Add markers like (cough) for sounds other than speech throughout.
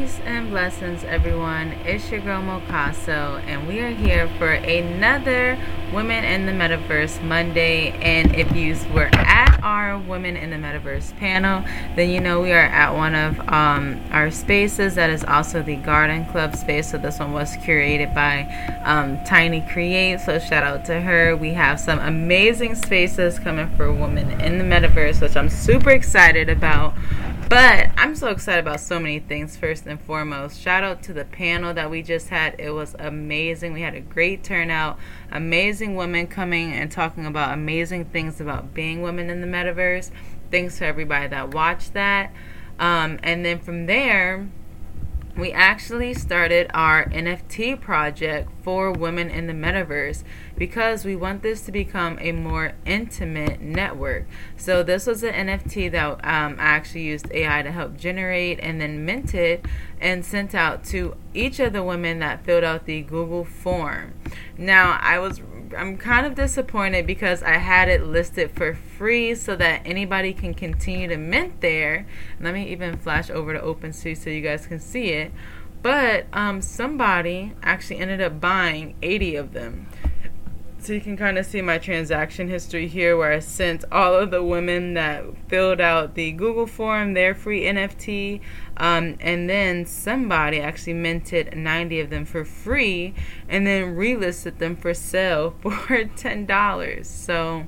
Peace and blessings, everyone. It's your girl Mocaso, and we are here for another Women in the Metaverse Monday. And if you were at our Women in the Metaverse panel, then you know we are at one of um, our spaces that is also the Garden Club space. So this one was curated by um, Tiny Create. So shout out to her. We have some amazing spaces coming for Women in the Metaverse, which I'm super excited about. But I'm so excited about so many things, first and foremost. Shout out to the panel that we just had. It was amazing. We had a great turnout. Amazing women coming and talking about amazing things about being women in the metaverse. Thanks to everybody that watched that. Um, and then from there, we actually started our NFT project for women in the metaverse because we want this to become a more intimate network. So, this was an NFT that um, I actually used AI to help generate and then minted and sent out to each of the women that filled out the Google form. Now, I was I'm kind of disappointed because I had it listed for free so that anybody can continue to mint there. Let me even flash over to OpenSea so you guys can see it. But um, somebody actually ended up buying 80 of them. So you can kind of see my transaction history here where I sent all of the women that filled out the Google form their free NFT. Um, and then somebody actually minted 90 of them for free and then relisted them for sale (laughs) for $10. So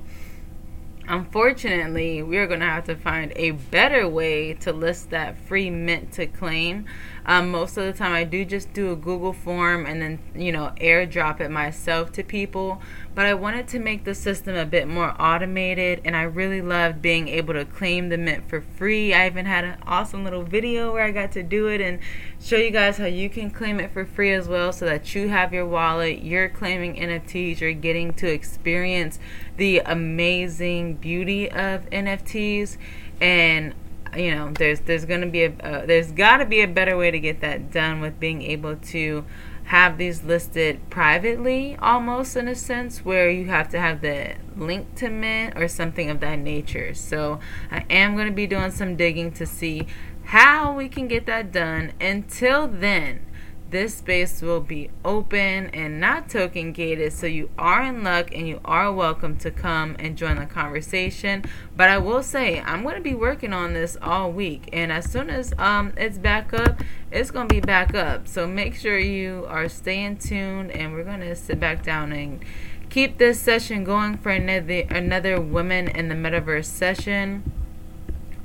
unfortunately, we're going to have to find a better way to list that free mint to claim. Um, most of the time, I do just do a Google form and then, you know, airdrop it myself to people. But I wanted to make the system a bit more automated, and I really loved being able to claim the mint for free. I even had an awesome little video where I got to do it and show you guys how you can claim it for free as well so that you have your wallet, you're claiming NFTs, you're getting to experience the amazing beauty of NFTs. And you know there's there's to be a uh, there's got to be a better way to get that done with being able to have these listed privately almost in a sense where you have to have the link to mint or something of that nature. So i am going to be doing some digging to see how we can get that done. Until then this space will be open and not token gated, so you are in luck and you are welcome to come and join the conversation. But I will say, I'm going to be working on this all week, and as soon as um, it's back up, it's going to be back up. So make sure you are staying tuned, and we're going to sit back down and keep this session going for another another women in the metaverse session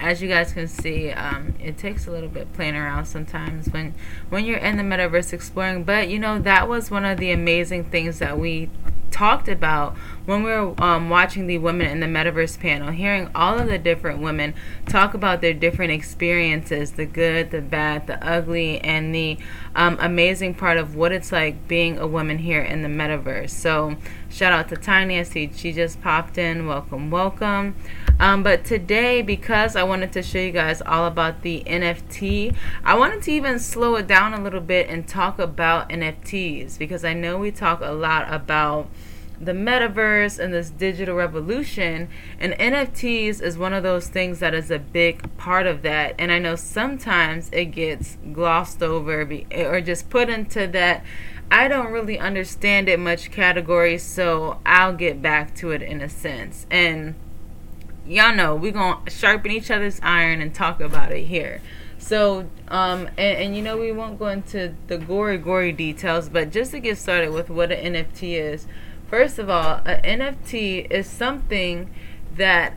as you guys can see, um, it takes a little bit playing around sometimes when when you're in the metaverse exploring. But you know that was one of the amazing things that we talked about when we were um, watching the women in the metaverse panel, hearing all of the different women talk about their different experiences the good, the bad, the ugly, and the um, amazing part of what it's like being a woman here in the metaverse. So, shout out to Tiny. I see she just popped in. Welcome, welcome. Um, but today, because I wanted to show you guys all about the NFT, I wanted to even slow it down a little bit and talk about NFTs because I know we talk a lot about the metaverse and this digital revolution and NFTs is one of those things that is a big part of that and I know sometimes it gets glossed over or just put into that I don't really understand it much category so I'll get back to it in a sense. And y'all know we're gonna sharpen each other's iron and talk about it here. So um and, and, you know we won't go into the gory gory details but just to get started with what an nft is. First of all an nft is something that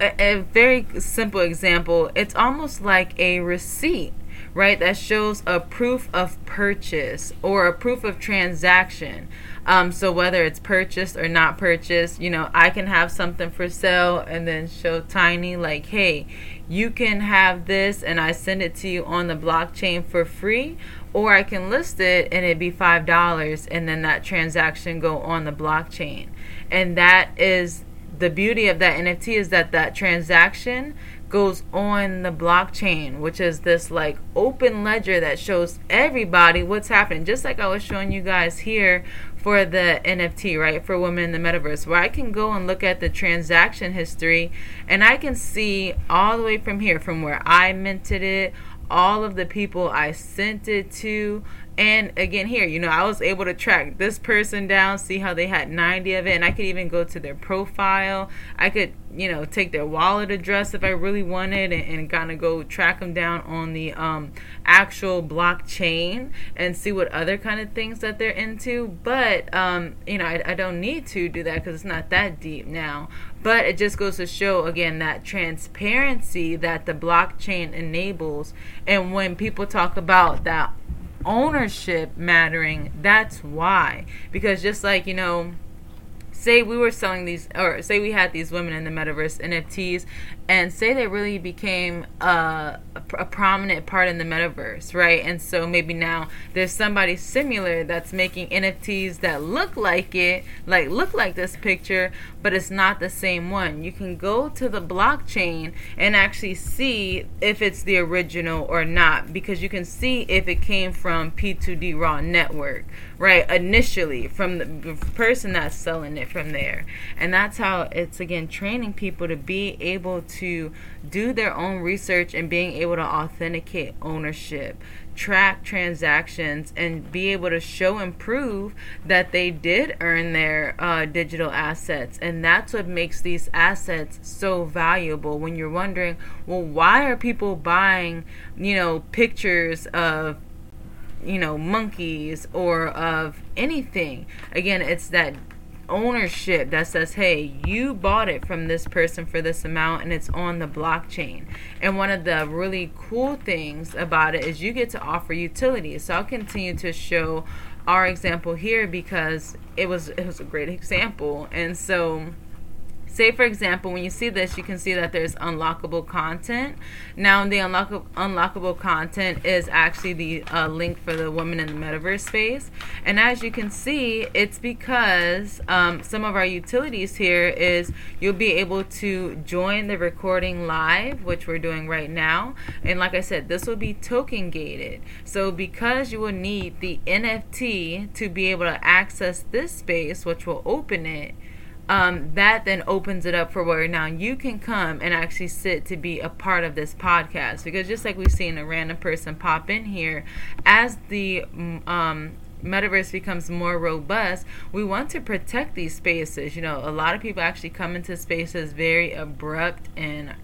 a, a very simple example it's almost like a receipt right that shows a proof of purchase or a proof of transaction um, so whether it's purchased or not purchased, you know, I can have something for sale and then show Tiny like, hey, you can have this and I send it to you on the blockchain for free, or I can list it and it'd be five dollars and then that transaction go on the blockchain. And that is the beauty of that NFT is that that transaction goes on the blockchain, which is this like open ledger that shows everybody what's happening. Just like I was showing you guys here for the NFT, right? For women in the metaverse, where I can go and look at the transaction history and I can see all the way from here, from where I minted it, all of the people I sent it to and again here you know i was able to track this person down see how they had 90 of it and i could even go to their profile. I could you know take their wallet address if i really wanted and, and kind of go track them down on the um, actual blockchain and see what other kind of things that they're into. But um, you know I, I don't need to do that because it's not that deep now. But it just goes to show again that transparency that the blockchain enables. And when people talk about that ownership mattering, that's why. Because just like, you know, say we were selling these or say we had these women in the metaverse NFTs and say they really became a, a, prominent part in the metaverse, right? And so maybe now there's somebody similar that's making NFTs that look like it, like look like this picture, but it's not the same one. You can go to the blockchain and actually see if it's the original or not because you can see if it came from P2D Raw Network, right? Initially from the person that's selling it from there. And that's how it's again training people to be able to to do their own research and being able to authenticate ownership, track transactions, and be able to show and prove that they did earn their uh, digital assets. And that's what makes these assets so valuable when you're wondering, well, why are people buying, you know, pictures of you know monkeys or of anything again it's that ownership that says, hey, you bought it from this person for this amount and it's on the blockchain. And one of the really cool things about it is you get to offer utilities. So I'll continue to show our example here because it was it was a great example. And so Say, for example, when you see this, you can see that there's unlockable content. Now, the unlockable, unlockable content is actually the uh, link for the woman in the metaverse space. And as you can see, it's because um, some of our utilities here is you'll be able to join the recording live, which we're doing right now. And like I said, this will be token gated. So because you will need the NFT to be able to access this space, which will open it, um, that then opens it up for where now you can come and actually sit to be a part of this podcast. Because just like we've seen a random person pop in here as the um, metaverse becomes more robust we want to protect these spaces. You know a lot of people actually come into spaces very abrupt and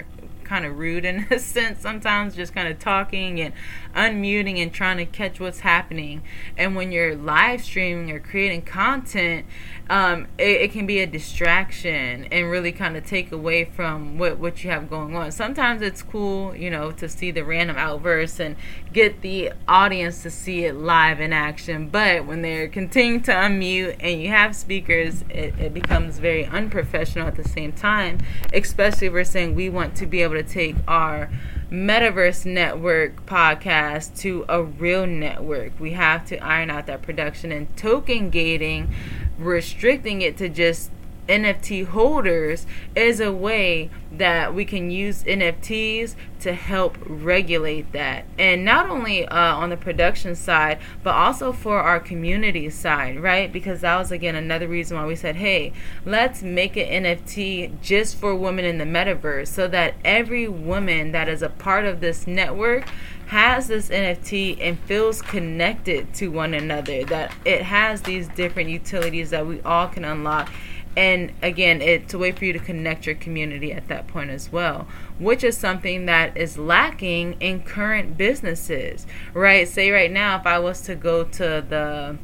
kind of rude in (laughs) a sense sometimes, just kind of talking and unmuting and trying to catch what's happening. And when you're live streaming or creating content, um, it, it, can be a distraction and really kind of take away from what, what you have going on. Sometimes it's cool, you know, to see the random outbursts and get the audience to see it live in action. But when they're continuing to unmute and you have speakers, it, it becomes very unprofessional at the same time, especially if we're saying we want to be able to take our metaverse network podcast to a real network. We have to iron out that production and token gating, restricting it to just NFT holders is a way that we can use NFTs to help regulate that. And not only uh, on the production side, but also for our community side, right? Because that was, again, another reason why we said, hey, let's make an NFT just for women in the metaverse so that every woman that is a part of this network has this NFT and feels connected to one another, that it has these different utilities that we all can unlock and again it's a way for you to connect your community at that point as well which is something that is lacking in current businesses right say right now if i was to go to the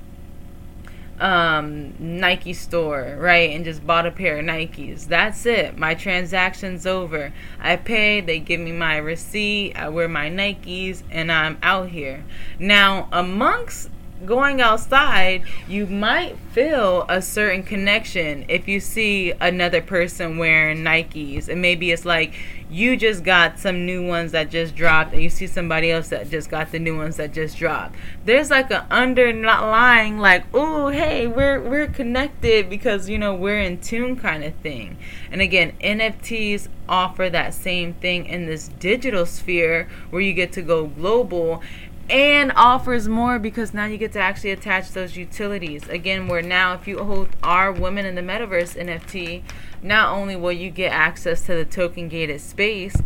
um, Nike store, right, and just bought a pair of Nikes. That's it. My transaction's over. I pay, they give me my receipt, I wear my Nikes, and I'm out here. Now, amongst going outside, you might feel a certain connection if you see another person wearing Nikes. And maybe it's like you just got some new ones that just dropped, and you see somebody else that just got the new ones that just dropped. There's like an underlying, like, oh, hey, we're we're connected because you know we're in tune kind of thing. And again, NFTs offer that same thing in this digital sphere where you get to go global and offers more because now you get to actually attach those utilities. Again, where now if you hold our Women in the Metaverse NFT, not only will you get access to the token gated space,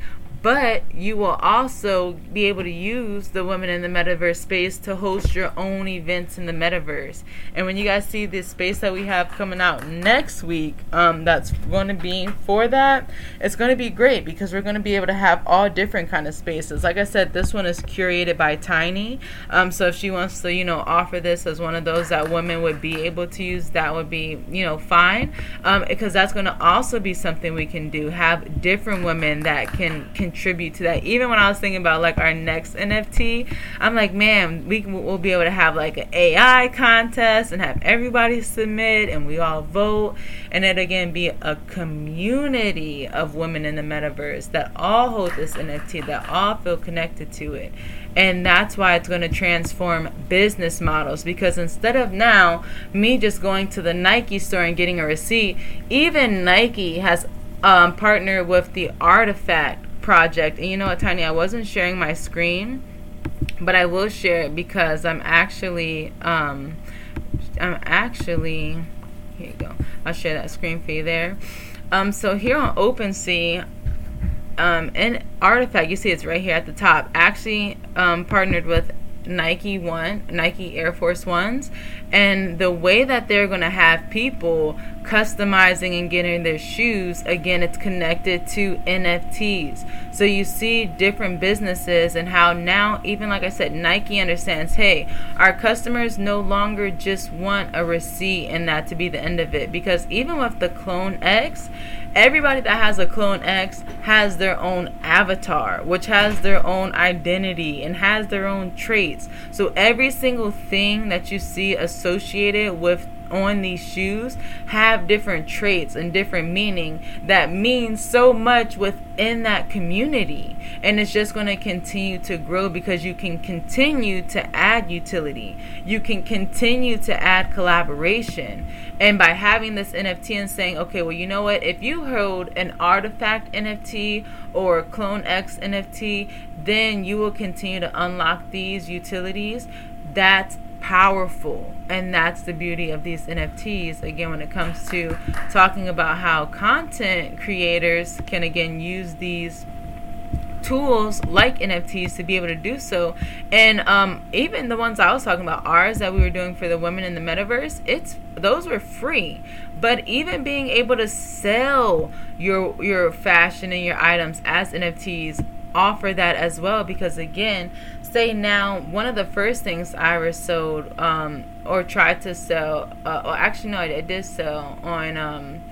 but you will also be able to use the women in the metaverse space to host your own events in the metaverse. And when you guys see this space that we have coming out next week um, that's going to be for that it's going to be great because we're going to be able to have all different kind of spaces. Like i said this one is curated by tiny. Um, so if she wants to you know offer this as one of those that women would be able to use that would be you know fine. Um, because that's going to also be something we can do have different women that can contribute to that. Even when I was thinking about like our next NFT, I'm like, man, we will be able to have like an AI contest and have everybody submit and we all vote. And it again be a community of women in the metaverse that all hold this NFT, that all feel connected to it. And that's why it's going to transform business models because instead of now me just going to the Nike store and getting a receipt, even Nike has um, partnered with the RTFKT project. And you know what, Tanya, I wasn't sharing my screen, but I will share it because I'm actually, um, I'm actually, here you go. I'll share that screen for you there. Um, so here on OpenSea, um, in RTFKT, you see it's right here at the top, actually um, partnered with Nike One, Nike Air Force Ones, and the way that they're going to have people customizing and getting their shoes, again, it's connected to NFTs. So you see different businesses and how now, even like I said, Nike understands hey, our customers no longer just want a receipt and that to be the end of it. Because even with the Clone X, everybody that has a Clone X has their own avatar, which has their own identity and has their own traits. So every single thing that you see associated with on these shoes have different traits and different meaning that means so much within that community and it's just going to continue to grow because you can continue to add utility you can continue to add collaboration and by having this NFT and saying, okay, well, you know what? If you hold an artifact NFT or Clone X NFT, then you will continue to unlock these utilities. That's powerful and that's the beauty of these NFTs again when it comes to talking about how content creators can again use these tools like NFTs to be able to do so. And um, even the ones I was talking about, ours that we were doing for the women in the metaverse, it's those were free. But even being able to sell your your fashion and your items as NFTs offer that as well because again say now one of the first things Iris sold um, or tried to sell, uh, or actually no, I did sell on um,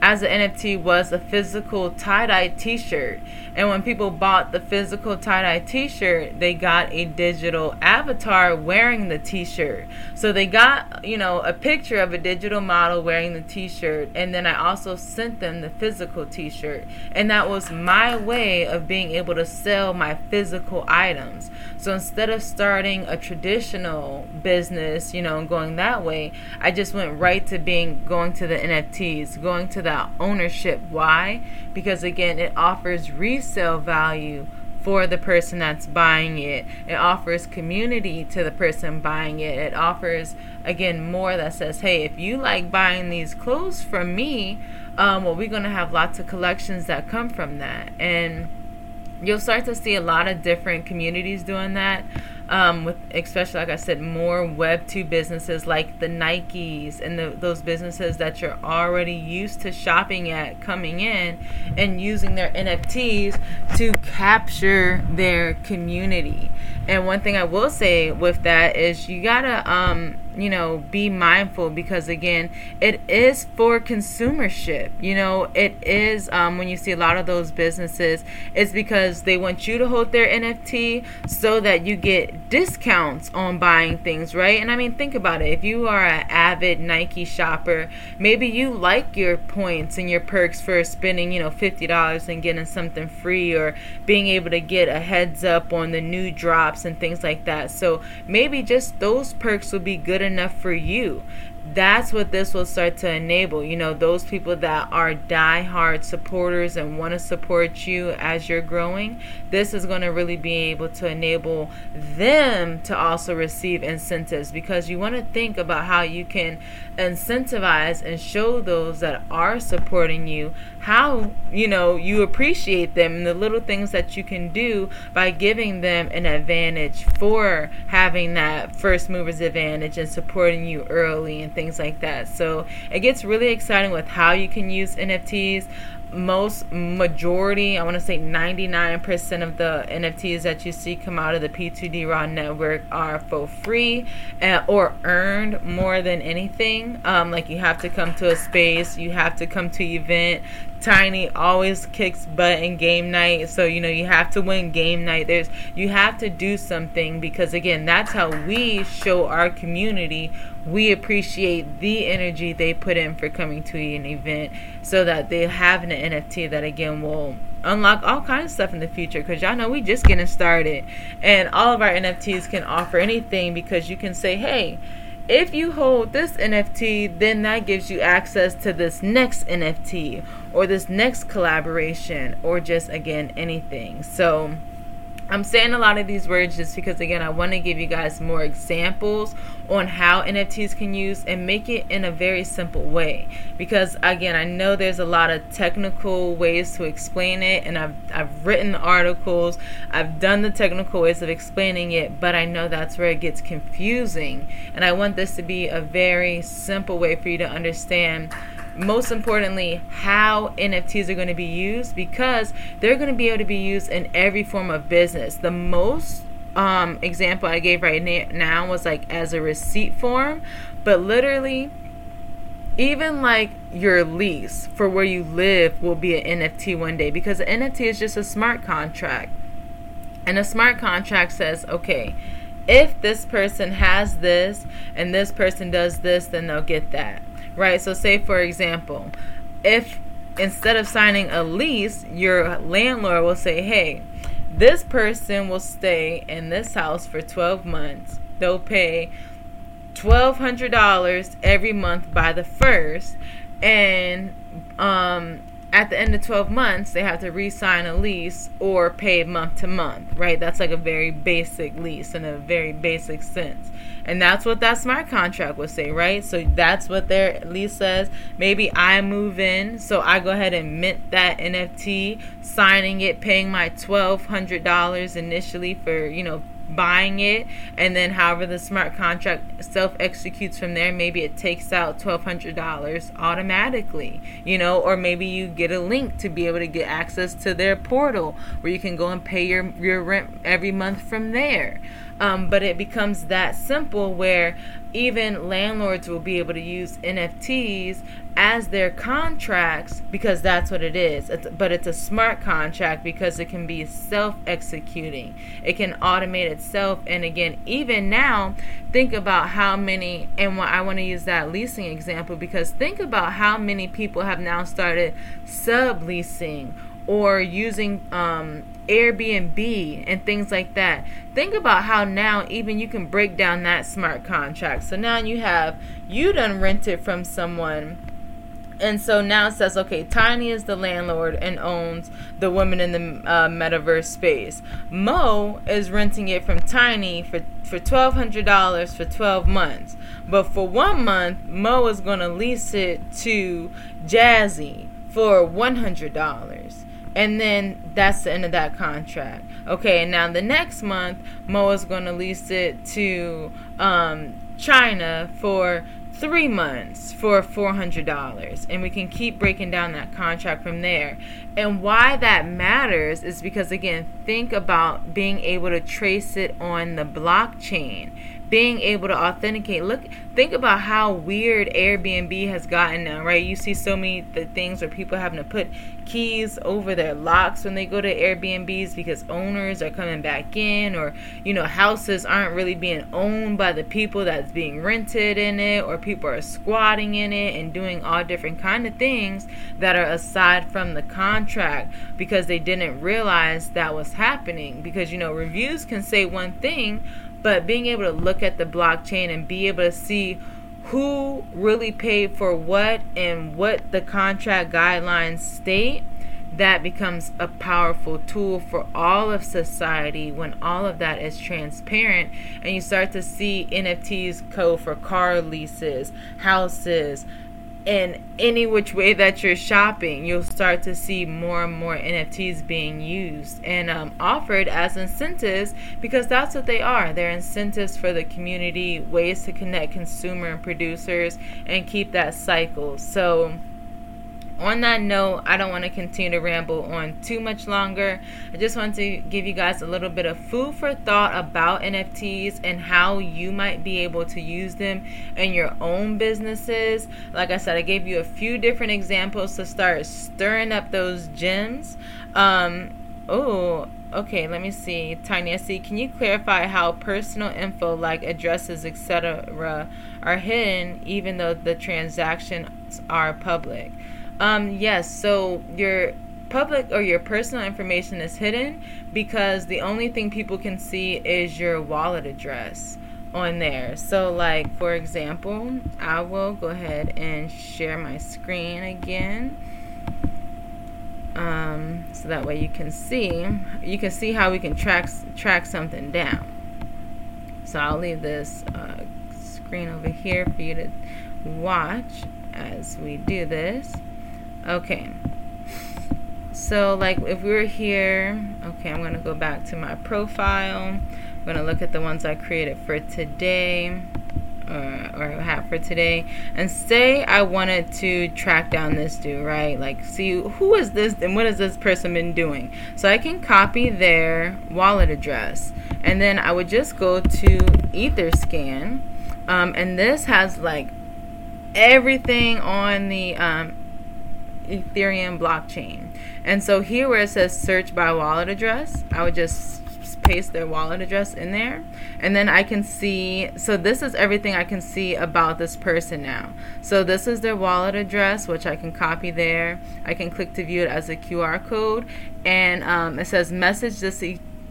as an NFT was a physical tie dye T-shirt, and when people bought the physical tie dye t shirt, they got a digital avatar wearing the t shirt. So they got, you know, a picture of a digital model wearing the t shirt. And then I also sent them the physical t shirt. And that was my way of being able to sell my physical items. So instead of starting a traditional business, you know, and going that way, I just went right to being going to the NFTs, going to that ownership. Why? Because again, it offers resale value for the person that's buying it. It offers community to the person buying it. It offers, again, more that says, hey, if you like buying these clothes from me, um, well, we're going to have lots of collections that come from that. And you'll start to see a lot of different communities doing that um, with especially like I said, more Web two businesses like the Nikes and the, those businesses that you're already used to shopping at coming in and using their NFTs to capture their community. And one thing I will say with that is you gotta um, you know, be mindful because again, it is for consumership. You know, it is um, when you see a lot of those businesses, it's because they want you to hold their NFT so that you get discounts on buying things, right? And I mean, think about it. If you are an avid Nike shopper, maybe you like your points and your perks for spending, you know, fifty dollars and getting something free, or being able to get a heads up on the new drops and things like that. So maybe just those perks will be good enough for you that's what this will start to enable. You know, those people that are die-hard supporters and want to support you as you're growing, this is going to really be able to enable them to also receive incentives because you want to think about how you can incentivize and show those that are supporting you how you know you appreciate them and the little things that you can do by giving them an advantage for having that first movers advantage and supporting you early and things like that so it gets really exciting with how you can use NFTs most majority i want to say 99% of the nfts that you see come out of the p2d raw network are for free uh, or earned more than anything um, like you have to come to a space you have to come to event Tiny always kicks butt in game night. So, you know, you have to win game night. There's you have to do something because again, that's how we show our community we appreciate the energy they put in for coming to an event so that they have an NFT that again will unlock all kinds of stuff in the future because y'all know we just getting started and all of our NFTs can offer anything because you can say, hey, if you hold this NFT, then that gives you access to this next NFT or this next collaboration or just again anything. So I'm saying a lot of these words just because again I want to give you guys more examples on how NFTs can use and make it in a very simple way. Because again I know there's a lot of technical ways to explain it and I've I've written articles I've done the technical ways of explaining it but I know that's where it gets confusing. And I want this to be a very simple way for you to understand most importantly, how NFTs are going to be used because they're going to be able to be used in every form of business. The most um, example I gave right now was like as a receipt form, but literally, even like your lease for where you live will be an NFT one day because an NFT is just a smart contract. And a smart contract says, okay, if this person has this and this person does this, then they'll get that right? So, say for example, if instead of signing a lease, your landlord will say, hey, this person will stay in this house for 12 months. They'll pay $1,200 every month by the first. And um, at the end of 12 months, they have to re sign a lease or pay month to month, right? That's like a very basic lease in a very basic sense. And that's what that smart contract would say, right? So that's what their lease says. Maybe I move in, so I go ahead and mint that NFT, signing it, paying my $1,200 initially for, you know, buying it and then however the smart contract self executes from there maybe it takes out $1200 automatically you know or maybe you get a link to be able to get access to their portal where you can go and pay your your rent every month from there um, but it becomes that simple where even landlords will be able to use NFTs as their contracts because that's what it is. It's, but it's a smart contract because it can be self executing, it can automate itself. And again, even now, think about how many, and I want to use that leasing example because think about how many people have now started subleasing or using um, Airbnb and things like that. Think about how now even you can break down that smart contract. So now you have you done rented from someone. And so now it says, okay, Tiny is the landlord and owns the woman in the uh, metaverse space. Mo is renting it from Tiny for for twelve hundred dollars for twelve months. But for one month, Mo is going to lease it to Jazzy for one hundred dollars and then that's the end of that contract. Okay, and now the next month, Mo is going to lease it to um, China for three months for $400 and we can keep breaking down that contract from there. And why that matters is because again think about being able to trace it on the blockchain being able to authenticate. Look think about how weird airbnb has gotten now right? You see so many the things where people having to put keys over their locks when they go to airbnbs because owners are coming back in or you know houses aren't really being owned by the people that's being rented in it or people are squatting in it and doing all different kind of things that are aside from the contract because they didn't realize that was happening. Because you know reviews can say one thing but being able to look at the blockchain and be able to see who really paid for what and what the contract guidelines state, that becomes a powerful tool for all of society when all of that is transparent and you start to see NFTs code for car leases, houses, in any which way that you're shopping, you'll start to see more and more NFTs being used and um, offered as incentives because that's what they are. They're incentives for the community, ways to connect consumer and producers and keep that cycle. So, on that note, I don't want to continue to ramble on too much longer. I just want to give you guys a little bit of food for thought about NFTs and how you might be able to use them in your own businesses. Like I said, I gave you a few different examples to start stirring up those gems. Um, oh, okay, let me see. Tanya C, can you clarify how personal info like addresses, etc., are hidden even though the transactions are public? Um, yes. So your public or your personal information is hidden because the only thing people can see is your wallet address on there. So, like for example, I will go ahead and share my screen again. Um, so that way you can see you can see how we can track track something down. So I'll leave this uh, screen over here for you to watch as we do this. Okay. So like if we are here, okay, I'm to go back to my profile. I'm to look at the ones I created for today or, or have for today and say I wanted to track down this dude, right? Like see who is this and what has this person been doing? So I can copy their wallet address and then I would just go to Etherscan um, and this has like everything on the um, Ethereum blockchain. And so here where it says search by wallet address, I would just paste their wallet address in there. And then I can see so this is everything I can see about this person now. So this is their wallet address which I can copy there. I can click to view it as a QR code. And um, it says message this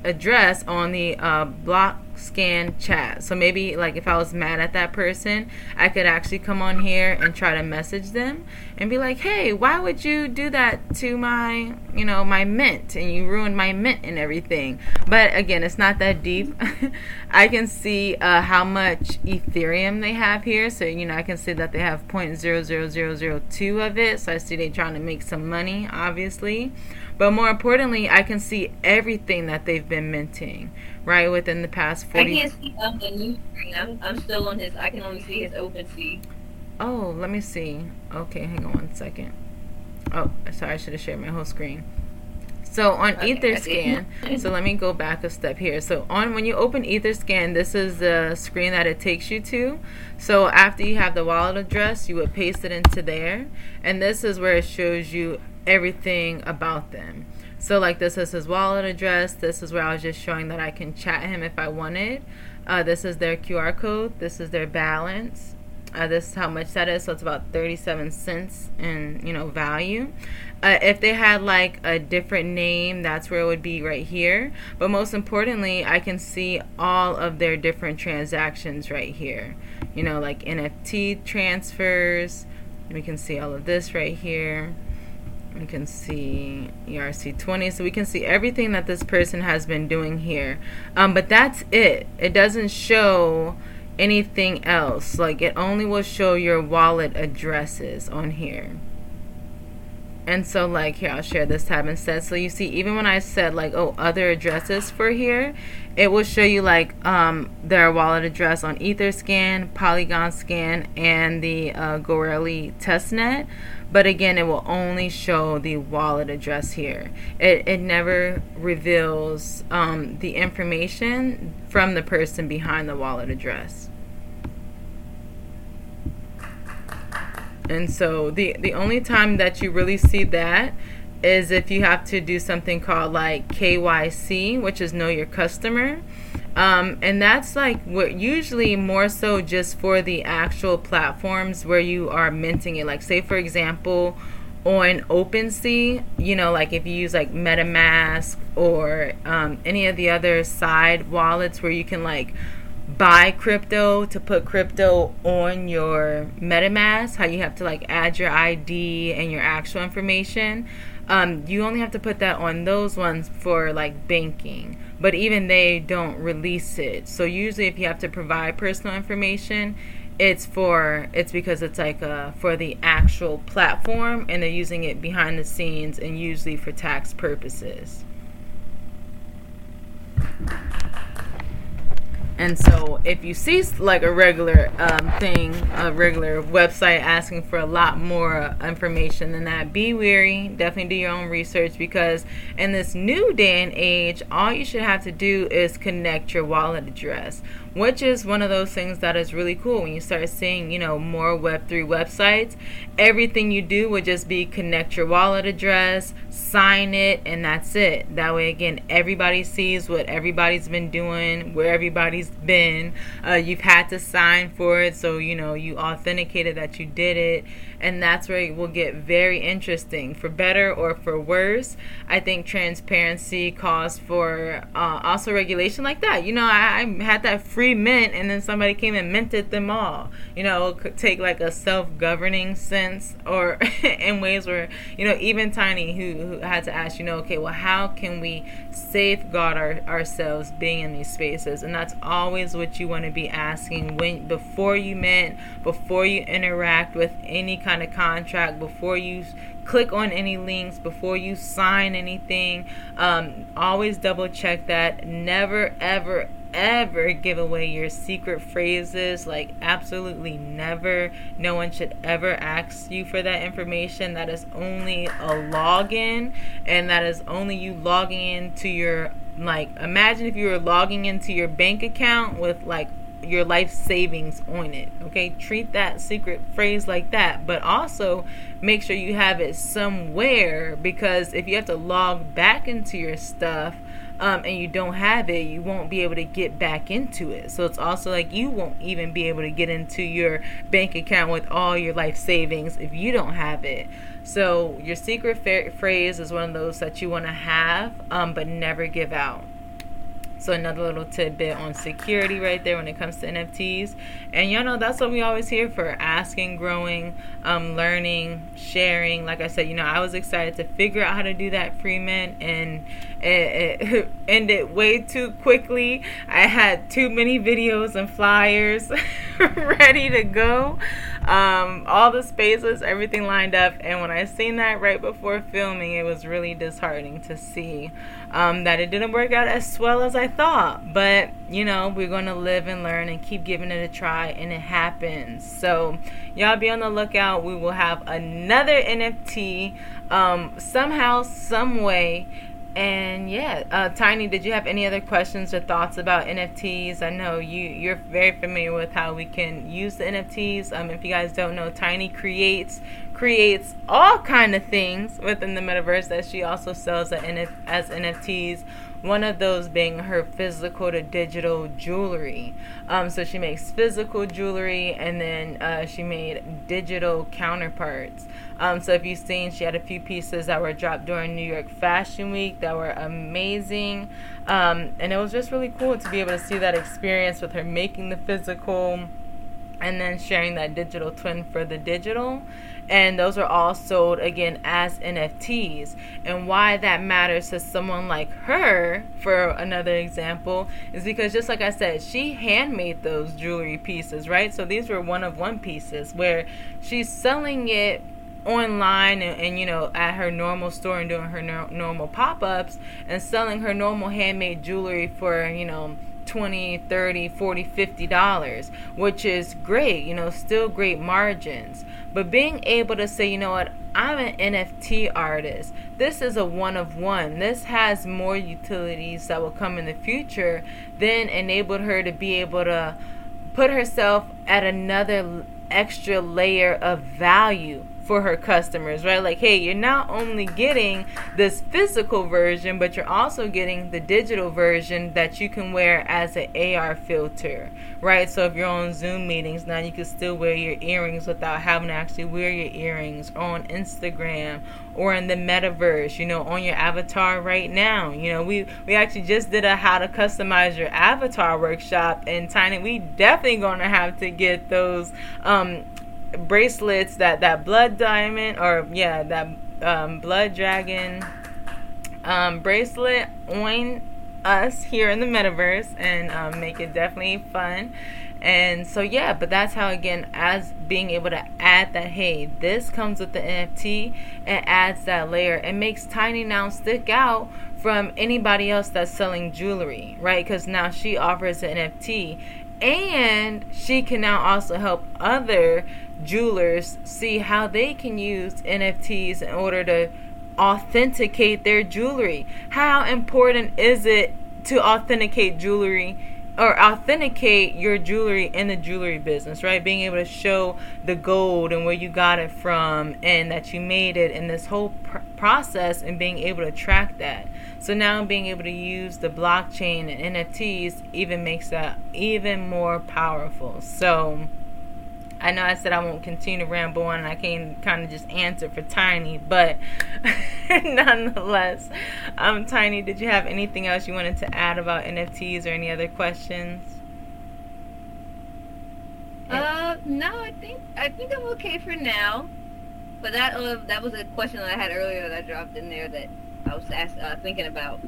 address on the uh, block scan chat. So maybe like if I was mad at that person, I could actually come on here and try to message them and be like, "Hey, why would you do that to my, you know, my mint and you ruined my mint and everything?" But again, it's not that deep. (laughs) I can see uh, how much Ethereum they have here. So, you know, I can see that they have 0.00002 of it. So I see they're trying to make some money, obviously. But more importantly, I can see everything that they've been minting, right, within the past 40... I can't see um, the new screen. I'm, I'm still on his... I can only see his OpenSea. Oh, let me see. Okay, hang on one second. Oh, sorry, I should have shared my whole screen. So on okay, Etherscan, (laughs) so let me go back a step here. So on when you open Etherscan, this is the screen that it takes you to. So after you have the wallet address, you would paste it into there, and this is where it shows you everything about them. So like this is his wallet address. This is where I was just showing that I can chat him if I wanted. Uh, this is their QR code. This is their balance. Uh, this is how much that is. So it's about 37 cents in you know value. Uh, if they had like a different name, that's where it would be right here. But most importantly, I can see all of their different transactions right here. You know, like NFT transfers. We can see all of this right here we can see ERC20 so we can see everything that this person has been doing here. Um, but that's it. It doesn't show anything else. Like it only will show your wallet addresses on here. And so like here I'll share this tab instead. So you see even when I said like oh other addresses for here it will show you like um, their wallet address on Etherscan, Polygon Scan, and the uh, Goerli testnet but again it will only show the wallet address here. It, it never reveals um, the information from the person behind the wallet address. And so the the only time that you really see that is if you have to do something called like KYC which is know your customer um, and that's like what usually more so just for the actual platforms where you are minting it. Like, say, for example, on OpenSea, you know, like if you use like MetaMask or um, any of the other side wallets where you can like buy crypto to put crypto on your MetaMask, how you have to like add your ID and your actual information. Um, you only have to put that on those ones for like banking, but even they don't release it. So usually, if you have to provide personal information, it's for it's because it's like uh, for the actual platform, and they're using it behind the scenes and usually for tax purposes. And so, if you see like a regular um, thing, a regular website asking for a lot more information than that, be wary. Definitely do your own research because in this new day and age, all you should have to do is connect your wallet address which is one of those things that is really cool when you start seeing, you know, more Web3 websites. Everything you do would just be connect your wallet address, sign it, and that's it. That way, again, everybody sees what everybody's been doing, where everybody's been. Uh, you've had to sign for it, so, you know, you authenticated that you did it and that's where it will get very interesting for better or for worse i think transparency calls for uh, also regulation like that you know I, I, had that free mint and then somebody came and minted them all. You know could take like a self-governing sense or (laughs) in ways where you know even tiny who, who had to ask you know okay well how can we safeguard our, ourselves being in these spaces? And that's always what you want to be asking when before you mint before you interact with any kind of contract before you click on any links before you sign anything. Um, always double check that. Never ever ever give away your secret phrases like absolutely never no one should ever ask you for that information that is only a login and that is only you logging into your like imagine if you were logging into your bank account with like your life savings on it. Okay, treat that secret phrase like that, but also make sure you have it somewhere because if you have to log back into your stuff um, and you don't have it, you won't be able to get back into it. So it's also like you won't even be able to get into your bank account with all your life savings if you don't have it. So your secret phrase is one of those that you want to have, um, but never give out. So another little tidbit on security right there when it comes to NFTs. And y'all know that's what we always here for asking, growing, um, learning, sharing. Like I said, you know, I was excited to figure out how to do that free mint and it, it (laughs) ended way too quickly. I had too many videos and flyers (laughs) ready to go. Um, all the spaces, everything lined up. And when I seen that right before filming, it was really disheartening to see um, that it didn't work out as well as I thought. But, you know, we're to live and learn and keep giving it a try, and it happens. So, y'all be on the lookout. We will have another NFT um, somehow, some way and yeah, uh, Tiny, did you have any other questions or thoughts about NFTs? I know you you're very familiar with how we can use the NFTs. Um, if you guys don't know, Tiny creates creates all kind of things within the metaverse that she also sells as NFTs one of those being her physical to digital jewelry. Um, so she makes physical jewelry and then uh, she made digital counterparts. Um, so if you've seen, she had a few pieces that were dropped during New York Fashion Week that were amazing. Um, and it was just really cool to be able to see that experience with her making the physical and then sharing that digital twin for the digital and those are all sold again as NFTs. And why that matters to someone like her, for another example, is because just like I said, she handmade those jewelry pieces, right? So these were one of one pieces where she's selling it online and, and, you know at her normal store and doing her no, normal pop-ups and selling her normal handmade jewelry for you know 20 30 40 50 dollars which is great you know still great margins but being able to say, you know what, I'm an NFT artist. This is a one of one. This has more utilities that will come in the future. Then enabled her to be able to put herself at another extra layer of value for her customers, right? Like, hey, you're not only getting this physical version, but you're also getting the digital version that you can wear as an AR filter, right? So if you're on Zoom meetings, now you can still wear your earrings without having to actually wear your earrings, or on Instagram, or in the metaverse, you know, on your avatar right now. You know, we we actually just did a how to customize your avatar workshop, and Tiny, we definitely gonna have to get those um bracelets that that blood diamond or yeah that um, blood dragon um, bracelet on us here in the metaverse and um, make it definitely fun. And so yeah but that's how again as being able to add that hey this comes with the nft it adds that layer. It makes tiny now stick out from anybody else that's selling jewelry right? Because now she offers an nft and she can now also help other jewelers see how they can use NFTs in order to authenticate their jewelry. How important is it to authenticate jewelry or authenticate your jewelry in the jewelry business, right? Being able to show the gold and where you got it from and that you made it in this whole pr- process and being able to track that. So now being able to use the blockchain and NFTs even makes that even more powerful. So I know I said I won't continue to ramble on and I can kind of just answer for Tiny, but (laughs) nonetheless, um, Tiny, did you have anything else you wanted to add about NFTs or any other questions? Uh, no, I think I think I'm okay for now. But that uh, that was a question that I had earlier that I dropped in there that I was asked, uh, thinking about.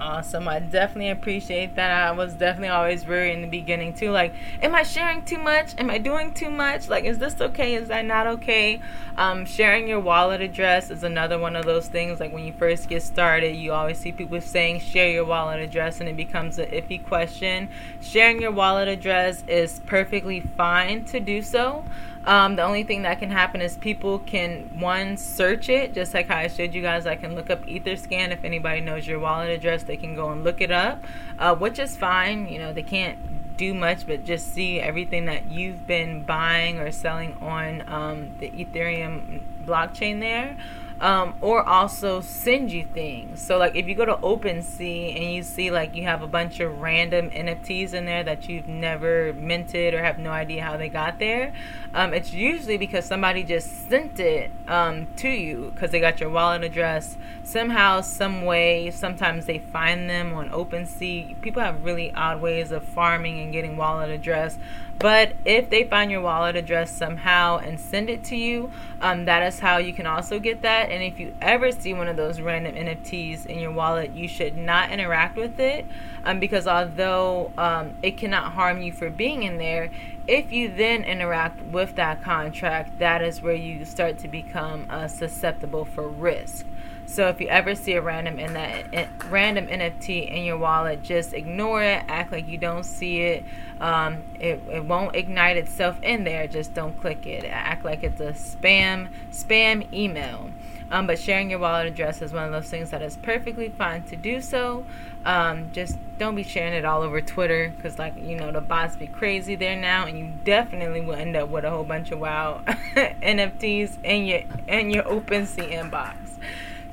Awesome. I definitely appreciate that. I was definitely always worried in the beginning too. Like, am I sharing too much? Am I doing too much? Like, is this okay? Is that not okay? Um, sharing your wallet address is another one of those things. Like when you first get started, you always see people saying share your wallet address, and it becomes an iffy question. Sharing your wallet address is perfectly fine to do so. Um, the only thing that can happen is people can one search it, just like how I showed you guys. I can look up EtherScan if anybody knows your wallet address. They can go and look it up, uh, which is fine. You know, they can't do much but just see everything that you've been buying or selling on um, the Ethereum blockchain there um, or also send you things. So, like if you go to OpenSea and you see like you have a bunch of random NFTs in there that you've never minted or have no idea how they got there, um, it's usually because somebody just sent it um, to you because they got your wallet address somehow, some way. Sometimes they find them on OpenSea. People have really odd ways of farming and getting wallet address. But if they find your wallet address somehow and send it to you, um, that is how you can also get that. And if you ever see one of those random NFTs in your wallet, you should not interact with it um, because although um, it cannot harm you for being in there, if you then interact with that contract, that is where you start to become uh, susceptible for risk. So if you ever see a random in that random NFT in your wallet, just ignore it. Act like you don't see it. Um, it. It won't ignite itself in there. Just don't click it. Act like it's a spam spam email. Um, but sharing your wallet address is one of those things that is perfectly fine to do so. Um, just don't be sharing it all over Twitter because, like, you know, the bots be crazy there now, and you definitely will end up with a whole bunch of wild (laughs) NFTs in your in your OpenSea inbox.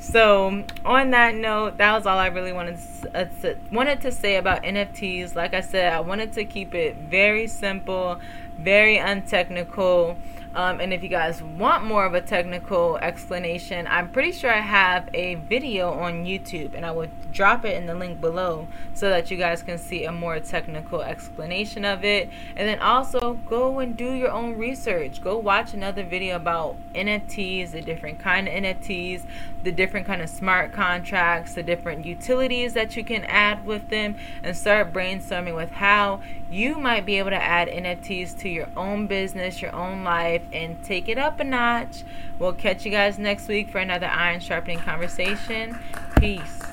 So, on that note, that was all I really wanted to, uh, wanted to say about NFTs. Like I said, I wanted to keep it very simple, very untechnical. Um, and if you guys want more of a technical explanation, I'm pretty sure I have a video on YouTube, and I will drop it in the link below so that you guys can see a more technical explanation of it. And then also go and do your own research. Go watch another video about NFTs, the different kind of NFTs, the different kind of smart contracts, the different utilities that you can add with them, and start brainstorming with how you might be able to add NFTs to your own business, your own life, and take it up a notch. We'll catch you guys next week for another iron sharpening conversation. Peace.